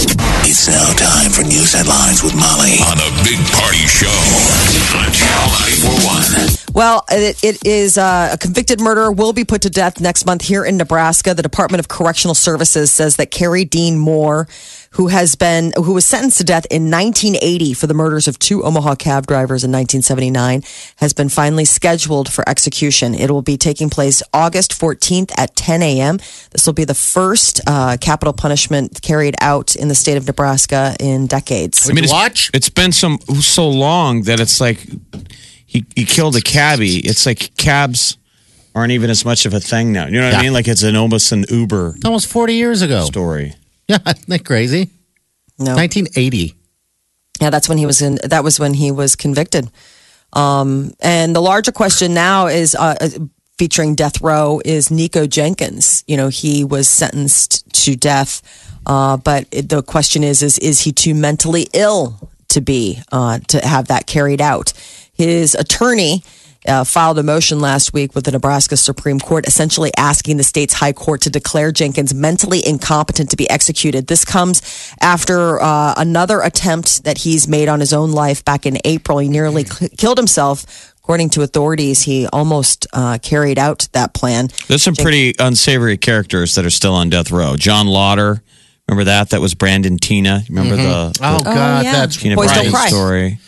It's now time for news headlines with Molly on the Big Party Show on Channel 941. Well, it, it is uh, a convicted murderer will be put to death next month here in Nebraska. The Department of Correctional Services says that Carey Dean Moore, who has been who was sentenced to death in 1980 for the murders of two Omaha cab drivers in 1979, has been finally scheduled for execution. It will be taking place August 14th at 10 a.m. This will be the first uh, capital punishment carried out in the state of Nebraska in decades. I mean, it's, watch? it's been some so long that it's like he, he killed a cabbie. It's like cabs aren't even as much of a thing now. You know what I mean? Like it's an almost an Uber Almost 40 years ago. story. Yeah, isn't that crazy? No. 1980. Yeah, that's when he was in. That was when he was convicted. Um, and the larger question now is uh, uh, featuring death row is Nikko Jenkins. You know, he was sentenced to death, uh, but it, the question is, is is he too mentally ill to be uh, to have that carried out? His attorney. Uh, filed a motion last week with the Nebraska Supreme Court, essentially asking the state's high court to declare Jenkins mentally incompetent to be executed. This comes after uh, another attempt that he's made on his own life back in April. He nearly cl- killed himself. According to authorities, he almost uh, carried out that plan. There's some pretty unsavory characters that are still on death row. John Lotter, remember that? That was Brandon Teena. Remember the, the Oh, God, yeah. that's Teena Boys Don't Cry. story?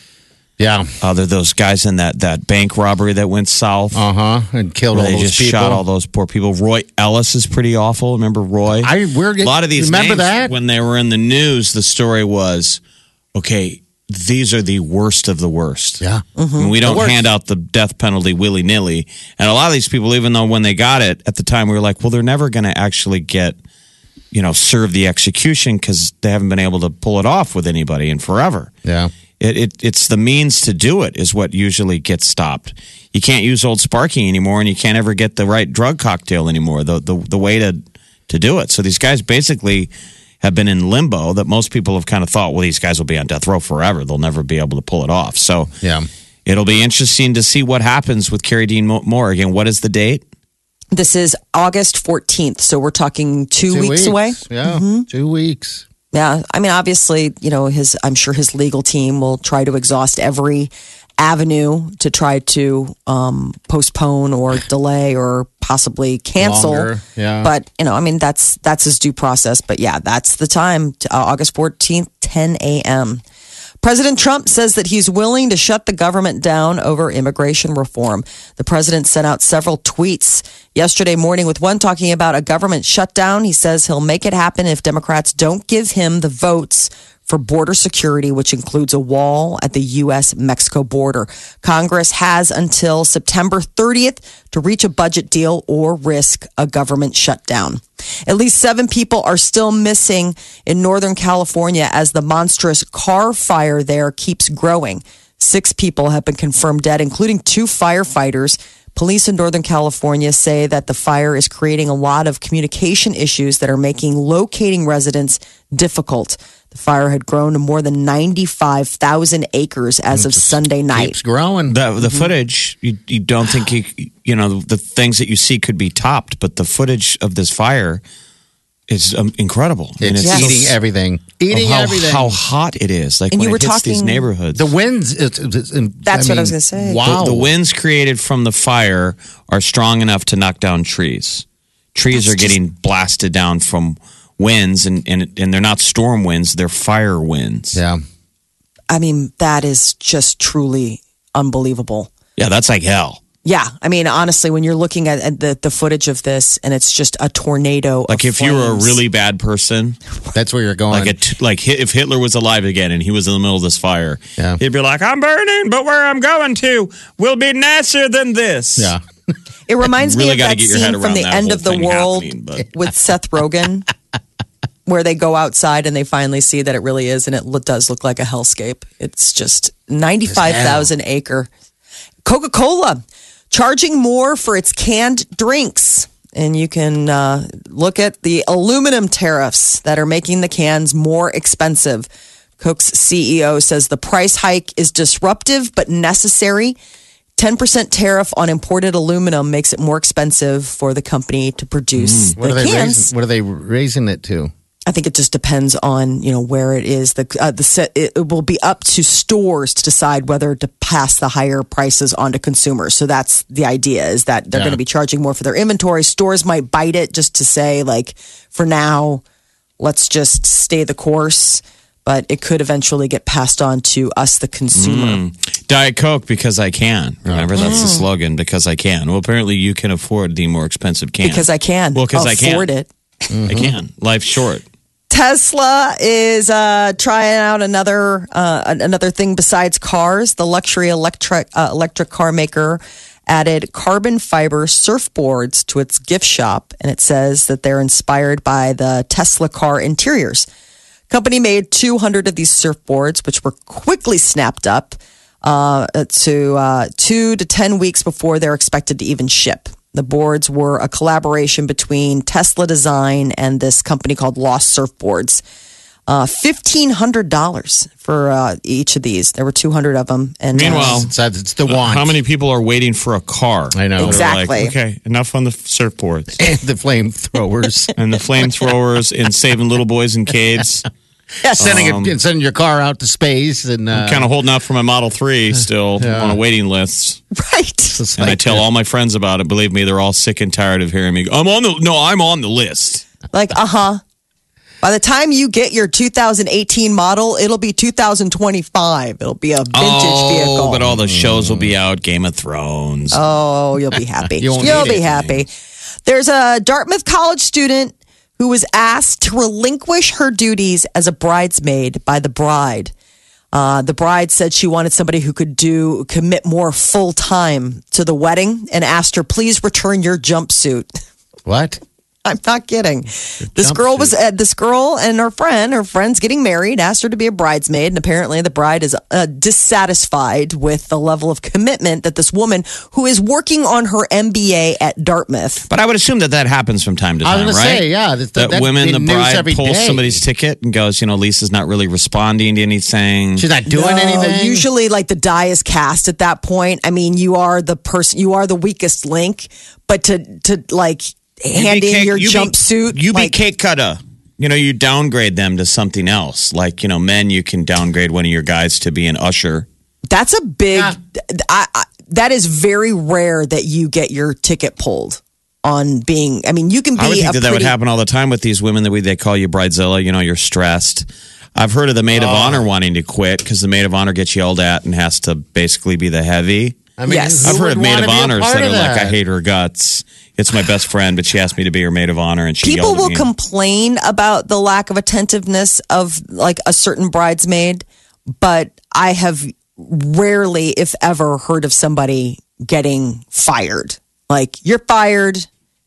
Yeah. Uh, they're those guys in that, that bank robbery that went south. Uh huh. And killed where all they those just people. shot all those poor people. Roy Ellis is pretty awful. Remember Roy? I- we're a lot of these remember names, that? when they were in the news. The story was, okay, these are the worst of the worst. Yeah. I mean, we don't hand out the death penalty willy nilly. And a lot of these people, even though when they got it at the time, we were like, well, they're never going to actually get, you know, serve the execution because they haven't been able to pull it off with anybody in forever. Yeah. It, it it's the means to do it is what usually gets stopped. You can't use old Sparky anymore, and you can't ever get the right drug cocktail anymore. The the the way to to do it. So these guys basically have been in limbo. That most people have kind of thought, well, these guys will be on death row forever. They'll never be able to pull it off. So Yeah. it'll be interesting to see what happens with Carey Dean Mo- Moore again. What is the date? This is August 14th, so we're talking two, weeks, away. Yeah. Mm-hmm. Two weeks. Yeah, I mean, obviously, you know, his. I'm sure his legal team will try to exhaust every avenue to try to um, postpone or delay or possibly cancel. Longer, yeah. But you know, I mean, that's that's his due process. But yeah, that's the time. Uh, August 14th, 10 a.m. President Trump says that he's willing to shut the government down over immigration reform. The president sent out several tweets yesterday morning, with one talking about a government shutdown. He says he'll make it happen if Democrats don't give him the votes for border security, which includes a wall at the U.S. Mexico border. Congress has until September 30th to reach a budget deal or risk a government shutdown. At least seven people are still missing in Northern California as the monstrous Carr fire there keeps growing. Six people have been confirmed dead, including two firefighters. Police in Northern California say that the fire is creating a lot of communication issues that are making locating residents difficult. The fire had grown to more than 95,000 acres as of Sunday night. Keeps growing. The the footage you, you don't think you you know the things that you see could be topped, but the footage of this fire is um, incredible. I mean, It's so- eating everything. Eating how, everything. how hot it is. Like And when you it were hits these talking- neighborhoods. the winds. It's, it's, it's- That's what I was gonna say. Wow. The, the winds created from the fire are strong enough to knock down trees. Trees That's are getting blasted down from winds, and, and and they're not storm winds; they're fire winds. Yeah. I mean, that is just truly unbelievable. yeah, that's like hell. Yeah, I mean, honestly, when you're looking at, at the the footage of this, and it's just a tornado. Like of if you were a really bad person, That's where you're going. like a t- like if Hitler was alive again and he was in the middle of this fire, Yeah. he'd be like, "I'm burning, but where I'm going to will be nicer than this." yeah. it reminds Really me of that get your head scene from the end of the world happening, but- with Seth Rogen. where they go outside and they finally see that it really is, and it lo- does look like a hellscape. It's just 95,000 acre. Coca Cola charging more for its canned drinks. And you can uh, look at the aluminum tariffs that are making the cans more expensive. Coke's CEO says the price hike is disruptive but necessary. 10% tariff on imported aluminum makes it more expensive for the company to produce What the are they cans. raising? What are they raising it to? I think it just depends on you know where it is. The uh, the set it, it will be up to stores to decide whether to pass the higher prices on to consumers. So that's the idea is that they're Yeah. going to be charging more for their inventory. Stores might bite it just to say like for now, let's just stay the course. But it could eventually get passed on to us, the consumer. Diet Coke because I can. Remember, that's Mm. the slogan because I can. Well, apparently you can afford the more expensive can. Because I can Well, because I can. afford it. I can. Life's short. Tesla is uh, trying out another uh, another thing besides cars. The luxury electric uh, electric car maker added carbon fiber surfboards to its gift shop, and it says that they're inspired by the Tesla car interiors. Company made 200 of these surfboards, which were quickly snapped up uh, to uh, two to 10 weeks before they're expected to even ship. The boards were a collaboration between Tesla Design and this company called Lost Surfboards. Uh, $1,500 for uh, each of these. There were 200 of them. And, uh, Meanwhile, It's, it's the want. how many people are waiting for a car? I know. Exactly. Like, okay, enough on the surfboards And the flamethrowers. and the flamethrowers and saving little boys in caves. sending it, sending your car out to space and uh, kind of holding out for my Model 3 still on a waiting list. right. it's And I like- tell all my friends about it. Believe me, they're all sick and tired of hearing me. go, I'm on the no, I'm on the list. Like, uh huh. By the time you get your 2018 model, it'll be 2025. It'll be a vintage oh, vehicle. but all the shows will be out. Game of Thrones. Oh, you'll be happy. You won't will need be it. happy. There's a Dartmouth college student who was asked to relinquish her duties as a bridesmaid by the bride. Uh, the bride said she wanted somebody who could do commit more full time to the wedding and asked her, please return your jumpsuit. what? I'm not kidding. This girl was uh, this girl and her friend, her friend's getting married, asked her to be a bridesmaid, and apparently the bride is uh, dissatisfied with the level of commitment that this woman, who is working on her MBA at Dartmouth, But I would assume that that happens from time to I time, was right? say, yeah, that- that, that- women, the the bride every pulls day. somebody's ticket and goes, you know, Lisa's not really responding to anything. She's not doing No, anything. Usually, like the die is cast at that point. I mean, you are the person, you are the weakest link, but to to like You hand in cake- your you be- jumpsuit, you be like, cake cutter. You know, you downgrade them to something else. Like, you know, men, you can downgrade one of your guys to be an usher. That's a big. Yeah. I, I, that is very rare that you get your ticket pulled on being. I mean, you can be. I would think a that that would happen all the time with these women that we they call you bridezilla. You know, you're stressed. I've heard of the maid of Oh. honor wanting to quit because the maid of honor gets yelled at and has to basically be the heavy. I mean, Yes. who I've heard of maid of be a honors that are of like, I hate her guts. It's my best friend, but she asked me to be her maid of honor, and she People will me. complain about the lack of attentiveness of like a certain bridesmaid, but I have rarely, if ever, heard of somebody getting fired. Like, you're fired.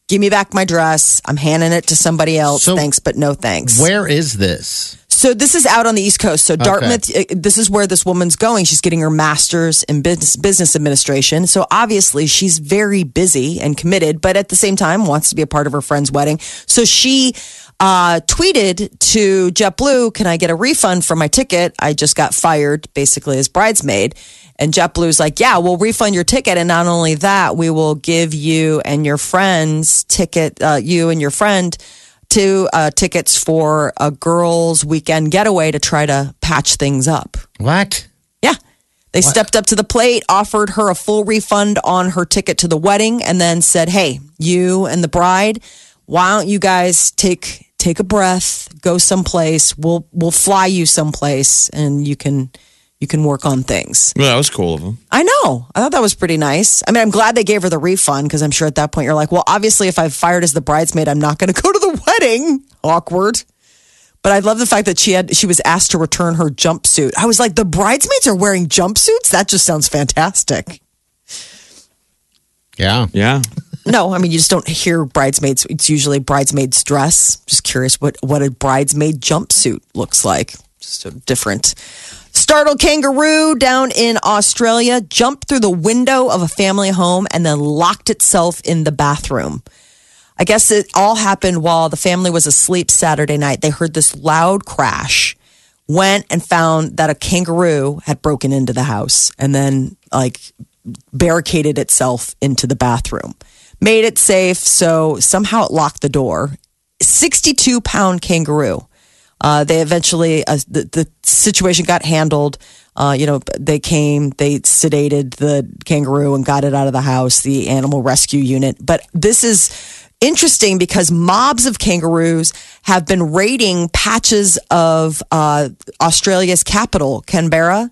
Give me back my dress. I'm handing it to somebody else. So- thanks, but no thanks. Where is this? So this is out on the East Coast. So Dartmouth, uh, this is where this woman's going. She's getting her master's in business, business administration. So obviously she's very busy and committed, but at the same time wants to be a part of her friend's wedding. So she uh, tweeted to JetBlue, "Can I get a refund for my ticket? I just got fired, basically as bridesmaid." And JetBlue's like, "Yeah, we'll refund your ticket, and not only that, we will give you and your friend's ticket, uh, you and your friend." To uh, tickets for a girls' weekend getaway to try to patch things up. What? Yeah. They stepped up to the plate, offered her a full refund on her ticket to the wedding, and then said, "Hey, you and the bride, why don't you guys take take a breath, go someplace. We'll we'll fly you someplace, and you can you can work on things." well, that was cool of them. I know. I thought that was pretty nice. I mean, I'm glad they gave her the refund because I'm sure at that point you're like, well, obviously, if I've fired as the bridesmaid, I'm not going to go to the wedding. Awkward. But I love the fact that she had she was asked to return her jumpsuit. I was like, the bridesmaids are wearing jumpsuits. That just sounds fantastic. Yeah. Yeah. No, I mean you just don't hear bridesmaids. It's usually bridesmaid's dress. Just curious what what a bridesmaid jumpsuit looks like. Just a different. Startled kangaroo down in Australia jumped through the window of a family home and then locked itself in the bathroom. I guess it all happened while the family was asleep Saturday night. They heard this loud crash, went and found that a kangaroo had broken into the house and then like barricaded itself into the bathroom. Made it safe, so somehow it locked the door. 62 pound kangaroo. Uh, they eventually, uh, the, the situation got handled. Uh, you know, they came, they sedated the kangaroo and got it out of the house, the animal rescue unit. But this is interesting because mobs of kangaroos have been raiding patches of uh, Australia's capital, Canberra.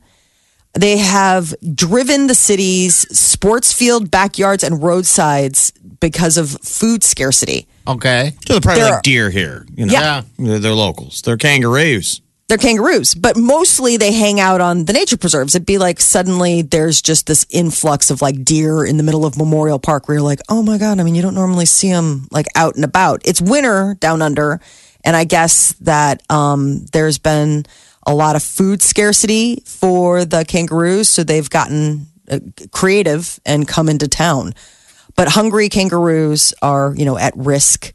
They have driven the city's sports field, backyards, and roadsides because of food scarcity. Okay. So they're probably They're- like deer here. You know? Yeah. They're, they're locals. They're kangaroos. They're kangaroos, but mostly they hang out on the nature preserves. It'd be like suddenly there's just this influx of like deer in the middle of Memorial Park where you're like, oh my God, I mean, you don't normally see them like out and about. It's winter down under. And I guess that um, there's been a lot of food scarcity for the kangaroos. So they've gotten uh, creative and come into town. But hungry kangaroos are, you know, at risk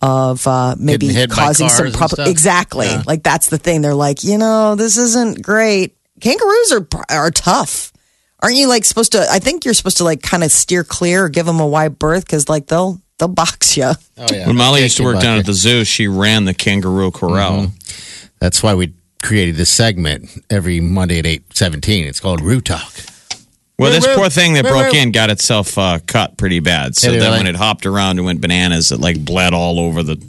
of uh, maybe Getting hit by causing some cars and problem. stuff. Exactly. Yeah. Like that's the thing. They're like, you know, this isn't great. Kangaroos are are tough. Aren't you like supposed to? I think you're supposed to like kind of steer clear or give them a wide berth because like they'll they'll box you. Oh yeah. When Molly used to work down Bucky. at the zoo, she ran the kangaroo corral. That's why we created this segment every Monday at eight seventeen. It's called Roo Talk. Well, this Woo, woo. poor thing that broke in got itself uh, cut pretty bad. So Did it then really? when it hopped around and went bananas, it like bled all over the,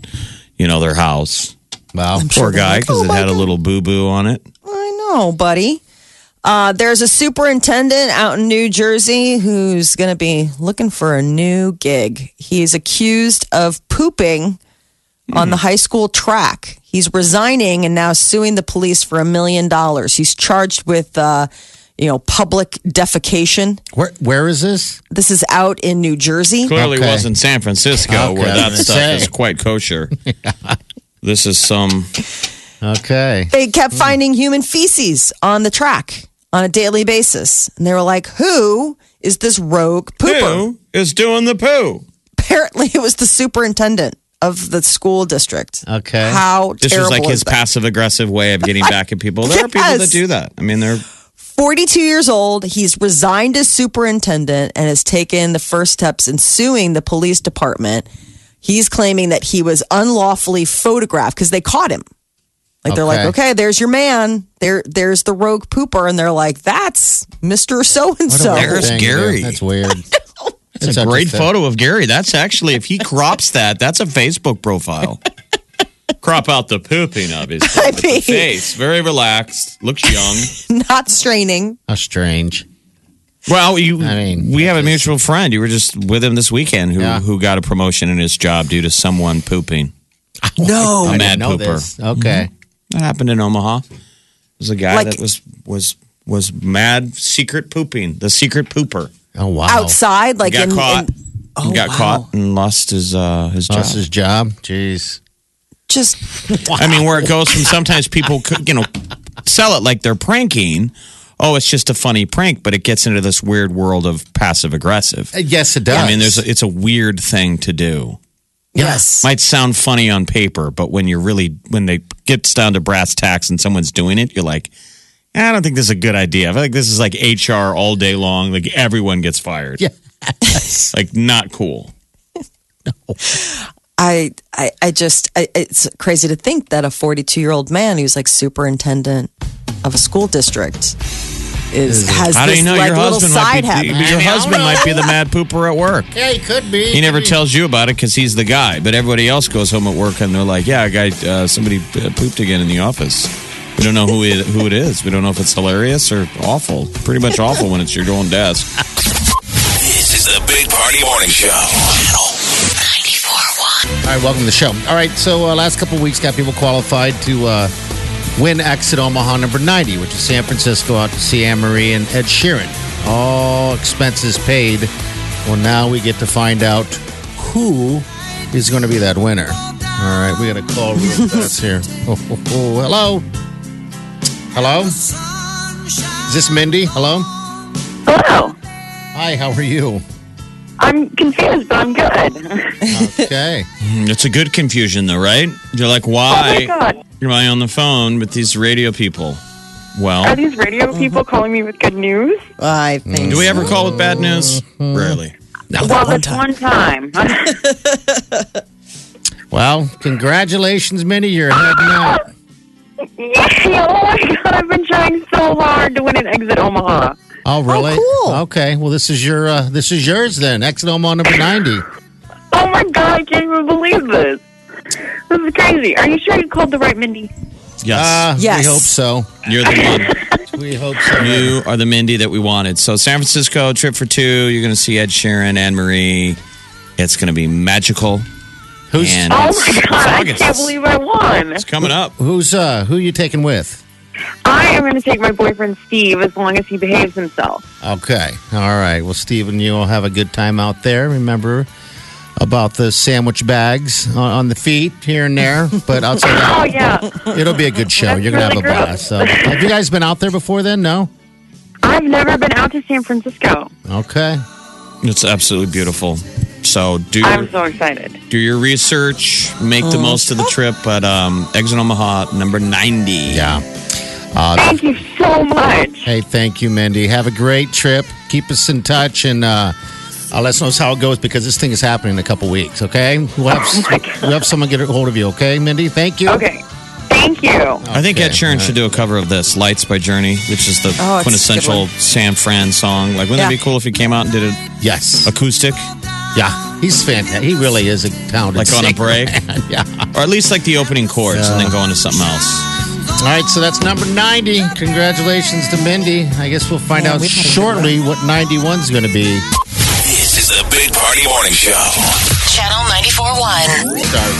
you know, their house. Wow. Poor they're guy like, because "Oh it my had a God." little boo boo on it. I know, buddy. Uh, there's a superintendent out in New Jersey who's going to be looking for a new gig. He's accused of pooping on the high school track. He's resigning and now suing the police for a million dollars. He's charged with, uh, you know, public defecation. Where where is this? This is out in New Jersey. Clearly Okay. wasn't San Francisco Okay, where that stuff gonna is quite kosher. This is some. Okay. They kept finding human feces on the track on a daily basis. And they were like, who is this rogue pooper? Who is doing the poo? apparently it was the superintendent of the school district. Okay. How This was terrible like is his that? passive aggressive way of getting back at people. There are people that do that. I mean, they're 42 years old. He's resigned as superintendent and has taken the first steps in suing the police department. He's claiming that he was unlawfully photographed because they caught him. Like they're like, Okay. okay, there's your man. There, there's the rogue pooper, and they're like, that's Mister So and So. What a weird There's thing to do. Gary. That's weird. It's a great photo of Gary. That's actually, if he crops that, that's a Facebook profile. Crop out the pooping, obviously. I but the mean- face, very relaxed, looks young. Not straining. How strange. Well, you, I mean, we have a mutual friend. You were just with him this weekend who, Yeah. who got a promotion in his job due to someone pooping. No, A I mad pooper. this. Okay. Mm-hmm. That happened in Omaha. There's a guy Like- that was was was mad secret pooping. The secret pooper. Oh wow. outside, like got in, caught. in- He got wow. caught and lost his uh his job. Lost his job. Jeez. just I mean, where it goes from sometimes people, could, you know, sell it like they're pranking. Oh, it's just a funny prank, but it gets into this weird world of passive aggressive. Uh, Yes, it does. I mean, there's a, it's a weird thing to do. yes. Might sound funny on paper, but when you're really when they gets down to brass tacks and someone's doing it, you're like, I don't think this is a good idea. I feel like this is like HR all day long. Like everyone gets fired. Yeah. like not cool. no. I, I, I just, I, it's crazy to think that a 42 year old man who's like superintendent of a school district is has How do you know like your little husband might be? habit. Your I mean, I husband might be the mad pooper at work. Yeah, he could be. He never tells you about it because he's the guy. But everybody else goes home at work and they're like, "Yeah, a guy, uh, somebody uh, pooped again in the office." We don't know who it, who it is. We don't know if it's hilarious or awful. Pretty much awful when it's your own desk. This is the Big Party Morning Show. Channel 94.1. All right, welcome to the show. All right, so uh, last couple of weeks got people qualified to uh, win Exit Omaha number 90, which is San Francisco out to see Anne Marie and Ed Sheeran. All expenses paid. Well, now we get to find out who is going to be that winner. All right, we got a call real fast here. Oh, oh, oh, hello. Hello. Is this Mindy? Hello. Hello. Hi. How are you? I'm confused, but I'm good. Okay. Hmm, it's a good confusion, though, right? You're like, oh my why god. am I on the phone with these radio people? Well, are these radio mhm. people calling me with good news? I think. do we ever call with bad news? Mm-hmm. Rarely. well, that's one time. Well, congratulations, Mindy. You're heading out. Yay! Oh my god, I've been trying so hard to win an exit Omaha. Oh, really? cool. Okay. Well, this is your uh, this is yours then. Exit Omaha number ninety. Oh my god, I can't even believe this. This is crazy. Are you sure you called the right Mindy? Yes. Uh, Yes. We hope so. You're the one. We hope so. You are the Mindy that we wanted. So, San Francisco trip for two. You're going to see Ed Sheeran, Anne Marie. It's going to be magical. Who's And Oh it's, my god, I can't believe I won. It's coming up. who's uh who you taking with? I am going to take my boyfriend Steve as long as he behaves himself. Okay. All right. Well, Steve and you will have a good time out there. Remember about the sandwich bags on, on the feet here and there. But outside Oh that, yeah. it'll be a good show. That's You're going to really have a gross. blast. So, have you guys been out there before then? No? I've never been out to San Francisco. Okay. It's absolutely beautiful. So, do I'm your, so excited. do your research, make the most of the trip. But um, Exit Omaha, number 90. Yeah. Uh, Thank you so much. hey, thank you, Mindy. Have a great trip. Keep us in touch and uh, uh, let us know how it goes because this thing is happening in a couple weeks, okay? We'll have, Oh, we'll have someone get a hold of you, okay, Mindy? Thank you. Okay. Thank you. I think Ed Sheeran should do a cover of this, Lights by Journey, which is the Oh, it's a good quintessential one. San Fran song. Like, wouldn't Yeah. that be cool if he came out and did it Yes. acoustic? Yeah. He's fantastic. He really is a talented Like on a singer, break? Yeah. Or at least like the opening chords and then go to something else. All right, so that's number 90. Congratulations to Mindy. I guess we'll find Yeah, out we've had a good shortly what 91 is going to be. This is the Big Party Morning Show. Channel 94.1. Sorry.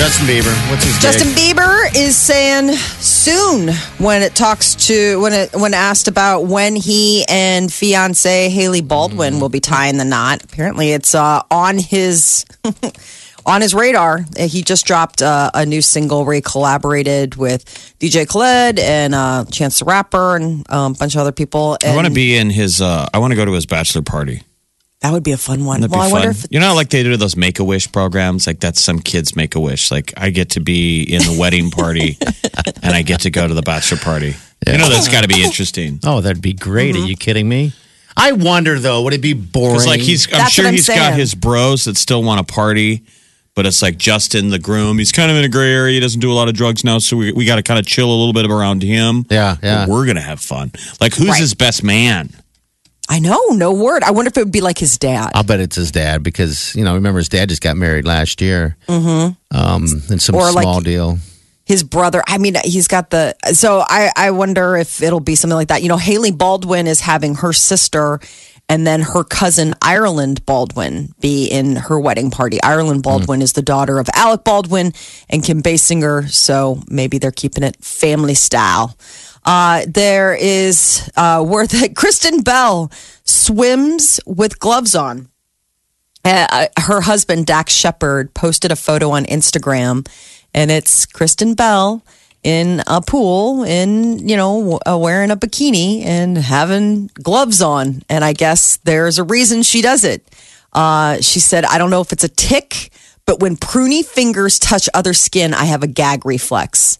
Justin Bieber. What's his Justin gig? Bieber is saying soon when it talks to when it when asked about when he and fiance Hailey Baldwin will be tying the knot. Apparently, it's uh, on his on his radar. Uh, He just dropped uh, a new single where he collaborated with DJ Khaled and uh, Chance the Rapper and um, a bunch of other people. I want to be in his, uh, I want to go to his bachelor party. That would be a fun one. That'd well, be I fun. wonder if you know, like they do those Make a Wish programs. Like that's some kids Make a Wish. Like I get to be in the wedding party, and I get to go to the bachelor party. You know, that's got to be interesting. Oh, that'd be great. Mm-hmm. Are you kidding me? I wonder, though, would it be boring? Like he's, I'm That's sure I'm he's got his bros that still want to party, but it's like Justin, the groom. He's kind of in a gray area. He doesn't do a lot of drugs now, so we we got to kind of chill a little bit around him. Yeah, yeah. But we're gonna have fun. Like who's Right. his best man? I know, no word. I wonder if it would be like his dad. I'll bet it's his dad because, you know, remember his dad just got married last year. Mm-hmm. Um, in some Or, like, small deal. his brother. I mean, he's got the. So I, I wonder if it'll be something like that. You know, Hailey Baldwin is having her sister and then her cousin Ireland Baldwin be in her wedding party. Ireland Baldwin is the daughter of Alec Baldwin and Kim Basinger. So maybe they're keeping it family style. Uh, there is uh, where that Kristen Bell swims with gloves on. Uh, her husband Dax Shepard posted a photo on Instagram, and it's Kristen Bell in a pool, in you know, uh, wearing a bikini and having gloves on. And I guess there's a reason she does it. Uh, she said, "I don't know if it's a tick, but when pruny fingers touch other skin, I have a gag reflex."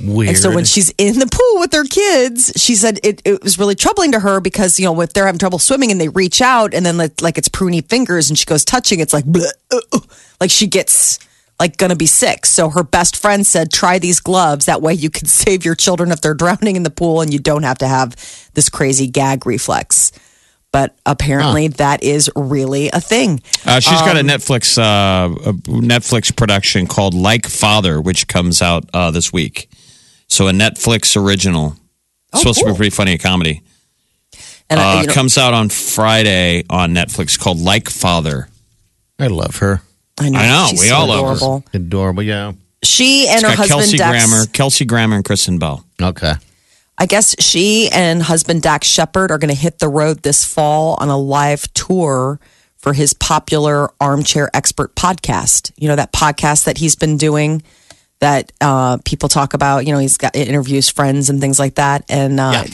Weird. And so when she's in the pool with her kids, she said it, it was really troubling to her because, you know, if they're having trouble swimming and they reach out and then like, like it's pruny fingers and she goes touching, it's like, bleh, uh, uh, like she gets like gonna be sick. So her best friend said, try these gloves. That way you can save your children if they're drowning in the pool and you don't have to have this crazy gag reflex. But apparently that is really a thing. Uh, she's got a Um, Netflix uh, a Netflix production called Like Father, which comes out uh, this week. So a Netflix original. Oh, supposed to cool. be pretty funny a comedy. And uh, Uh, you know, comes out on Friday on Netflix called Like Father. I love her. I know, I know, she's we so all love her. adorable. Adorable, yeah. She and It's her got husband Kelsey Dax. Grammer, Kelsey Grammer, and Kristen Bell. Okay. I guess she and husband Dax Shepard are going to hit the road this fall on a live tour for his popular Armchair Expert podcast. You know, that podcast that he's been doing that uh, people talk about. You know, he's got interviews friends and things like that. And uh,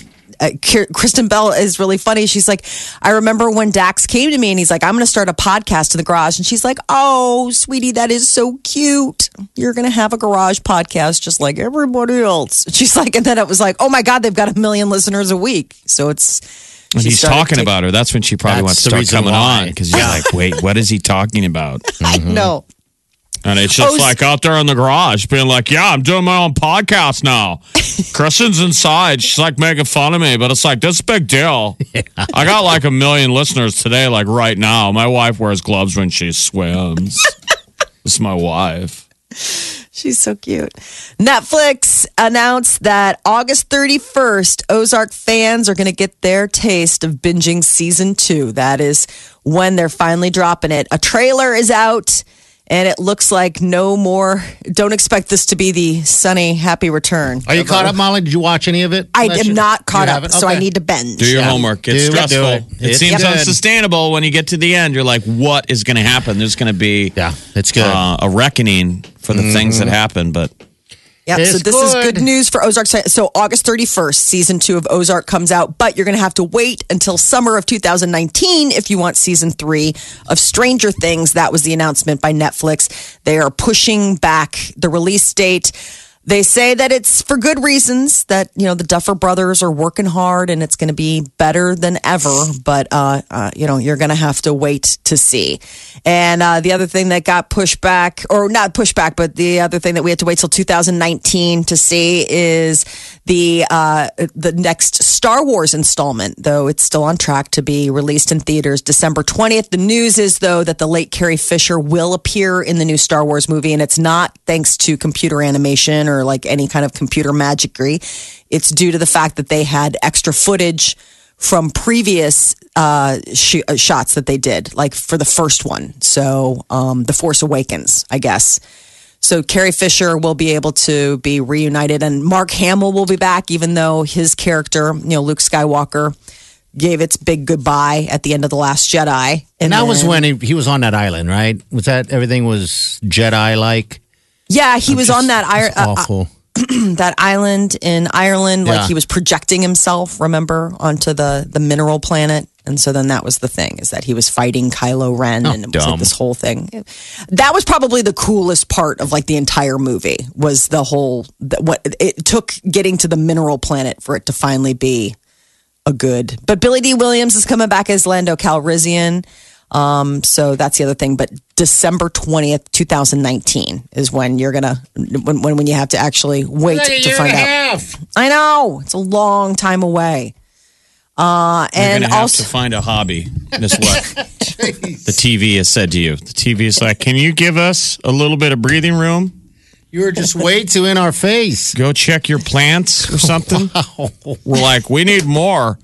uh, Kristen Bell is really funny. She's like, I remember when Dax came to me and he's like, I'm going to start a podcast in the garage. And she's like, Oh, sweetie, that is so cute. You're going to have a garage podcast just like everybody else. She's like, and then it was like, Oh my God, they've got a million listeners a week. So it's. She he's talking taking- about her. That's when she probably wants to start coming why. on because he's like, wait, what is he talking about? I know. And it's just Oh, like out there in the garage being like, yeah, I'm doing my own podcast now. Kristen's inside. She's like making fun of me, but it's like, this big deal. I got like a million listeners today, like right now. My wife wears gloves when she swims. this is my wife. She's so cute. Netflix announced that August 31st, Ozark fans are going to get their taste of binging season two. That is when they're finally dropping it. A trailer is out. And it looks like no more. Don't expect this to be the sunny, happy return. Are you caught up, Molly? Did you watch any of it? I am year? not caught up, haven't? so I need to binge. Do your Yeah. homework. It's Do it, do stressful. it. It, It's seems good. unsustainable when you get to the end. You're like, what is going to happen? There's going to be Yeah, it's good. uh, a reckoning for the things that happen. But It's so this is good. good news for Ozark. So August 31st, season two of Ozark comes out, but you're going to have to wait until summer of 2019 if you want season three of Stranger Things. That was the announcement by Netflix. They are pushing back the release date. They say that it's for good reasons that, you know, the Duffer brothers are working hard and it's going to be better than ever. But, uh, uh, you know, you're going to have to wait to see. And uh, the other thing that got pushed back, or not pushed back, but the other thing that we had to wait till 2019 to see is the uh, the next Star Wars installment. Though it's still on track to be released in theaters December 20th. The news is though that the late Carrie Fisher will appear in the new Star Wars movie, and it's not thanks to computer animation or like any kind of computer magicry. It's due to the fact that they had extra footage from previous uh, sh- uh, shots that they did, like for the first one. So, um, The Force Awakens, I guess. So, Carrie Fisher will be able to be reunited, and Mark Hamill will be back, even though his character, you know, Luke Skywalker, gave its big goodbye at the end of The Last Jedi. and that was when he, he was on that island, right? Was that everything was Jedi like? Yeah, he was on that ir- uh, uh, awful. that island in Ireland, Yeah. like he was projecting himself, remember, onto the the mineral planet. And so then that was the thing is that he was fighting Kylo Ren and it was like this whole thing. That was probably the coolest part of like the entire movie was the whole the, what it took getting to the mineral planet for it to finally be a good. But Billy Dee Williams is coming back as Lando Calrissian. Um, so that's the other thing. But December twentieth, two thousand nineteen, is when you're gonna when, when when you have to actually wait to find out. I know it's a long time away. Uh, and you're and going to have also, to find a hobby. That's what the TV has said to you. The TV is like, can you give us a little bit of breathing room? You were just way too in our face. Go check your plants or something. We're like, we need more.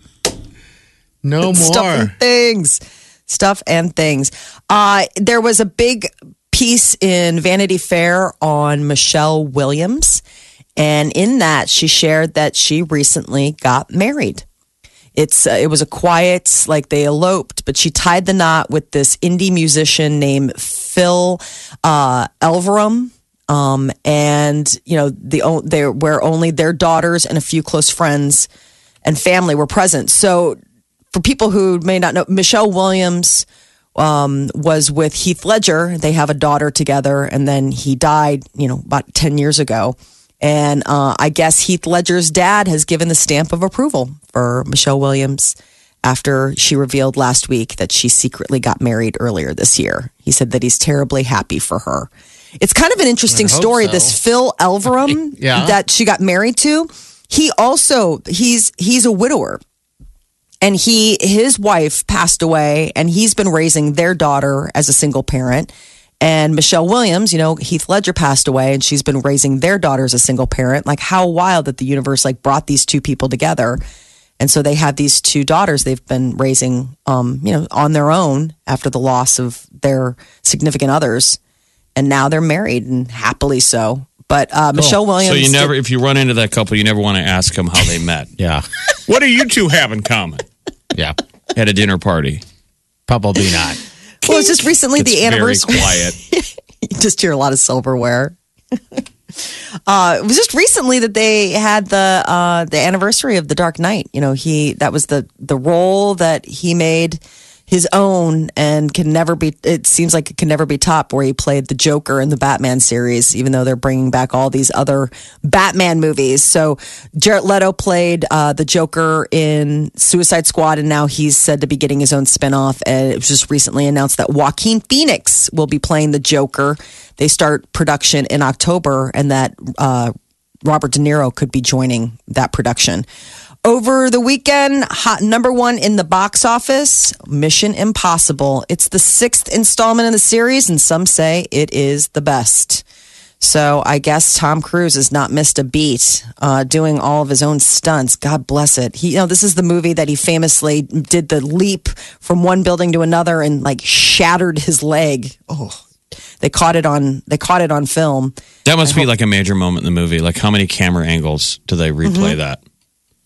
No more. and things, stuff and things. Uh, there was a big piece in Vanity Fair on Michelle Williams, and in that she shared that she recently got married. It's uh, it was a quiet like they eloped, but she tied the knot with this indie musician named Phil uh, Elverum. Um, and you know the they where only their daughters and a few close friends and family were present. So for people who may not know, Michelle Williams um, was with Heath Ledger. They have a daughter together, and then he died, you know, about 10 years ago. And uh, I guess Heath Ledger's dad has given the stamp of approval for Michelle Williams after she revealed last week that she secretly got married earlier this year. He said that he's terribly happy for her. It's kind of an interesting story. so. This Phil Elverum Yeah. that she got married to, he also he's he's a widower and he his wife passed away and he's been raising their daughter as a single parent. And michelle williams you know heath ledger passed away and she's been raising their daughter as a single parent. Like how wild that the universe like brought these two people together. And so they have these two daughters they've been raising um you know on their own after the loss of their significant others. And now they're married and happily so. But uh, michelle williams So you did- never, if you run into that couple, you never want to ask them how they met. Yeah. what do you two have in common Yeah. at a dinner party? Probably not. Well, it's just recently It's the anniversary. quiet. you just hear a lot of silverware. uh, it was just recently that they had the uh, the anniversary of the Dark Knight. You know, he that was the the role that he made his own and can never be. It seems like it can never be topped. Where he played the Joker in the Batman series, even though they're bringing back all these other Batman movies. So Jared Leto played uh, the Joker in Suicide Squad, and now he's said to be getting his own spinoff. And it was just recently announced that Joaquin Phoenix will be playing the Joker. They start production in October, and that uh, Robert De Niro could be joining that production. Over the weekend, hot number one in the box office, Mission Impossible. It's the sixth installment in the series, and some say it is the best. So I guess Tom Cruise has not missed a beat uh, doing all of his own stunts. God bless it. He, you know, this is the movie that he famously did the leap from one building to another and like shattered his leg. Oh, they caught it on they caught it on film. That must be like a major moment in the movie. Like, how many camera angles do they replay that?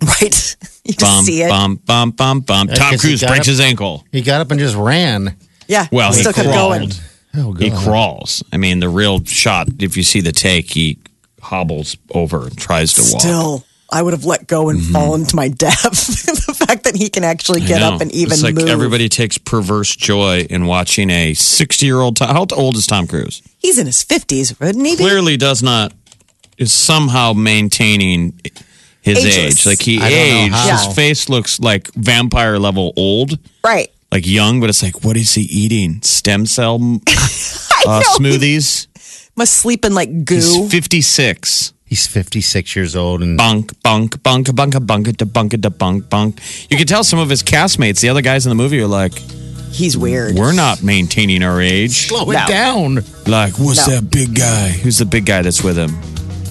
Right, you just Bum, see it. bum, bum, bum, bum. I Tom guess he Cruise got breaks up- his ankle. He got up and just ran. Yeah, Well, he still kept going. crawled. Oh, God. He crawls. I mean, the real shot, if you see the take, he hobbles over and tries to walk. Still, I would have let go and mm-hmm. fallen to my death. the fact that he can actually get know. up and even it's like move. everybody takes perverse joy in watching a 60 year old. How old is Tom Cruise? He's in his fifties, wouldn't he? be? Clearly does not, is somehow maintaining his Ageless. age. Like he I don't know aged. how. His face looks like vampire level old, Right. like young, but it's like, what is he eating? Stem cell uh, smoothies? Must sleep in like goo. He's 56. He's 56 years old and bunk, bunk, bunk, bunk, bunk, da bunk, da bunk, bunk. You can tell some of his castmates, the other guys in the movie, are like, He's weird. "We're not maintaining our age." slow it No. down. Like, what's No. that big guy? Who's the big guy that's with him?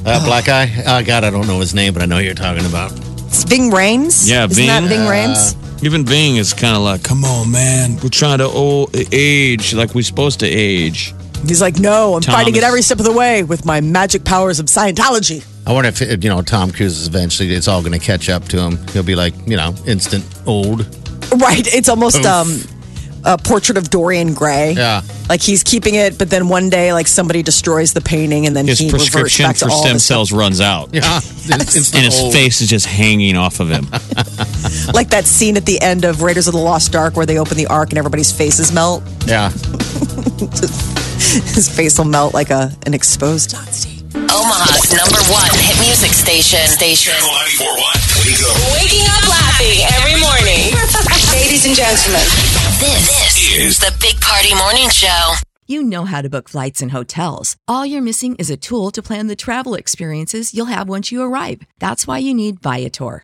Uh, black guy. Oh, God, I don't know his name, but I know who you're talking about. It's Ving Rhames. Yeah, Isn't Ving. that Ving Uh, Rhames? Even Bing is kind of like, "Come on, man, we're trying to old, age like we're supposed to age." He's like, no, I'm fighting it every step of the way with my magic powers of Scientology. I wonder if, you know, Tom Cruise is eventually, it's all going to catch up to him. He'll be like, you know, instant old. Right. It's almost Oof. um a portrait of Dorian Gray. Yeah. Like he's keeping it, but then one day, like somebody destroys the painting, and then His he reverts prescription back to for all stem the stuff. cells runs out, Yeah. Instant and his face is just hanging off of him. Like that scene at the end of Raiders of the Lost Ark where they open the ark and everybody's faces melt. Yeah. His face will melt like a an exposed honesty. Omaha's number one hit music station. Station. Channel 941. Wake up. Waking up laughing every morning. Ladies and gentlemen, this, is the Big Party Morning Show. You know how to book flights and hotels. All you're missing is a tool to plan the travel experiences you'll have once you arrive. That's why you need Viator.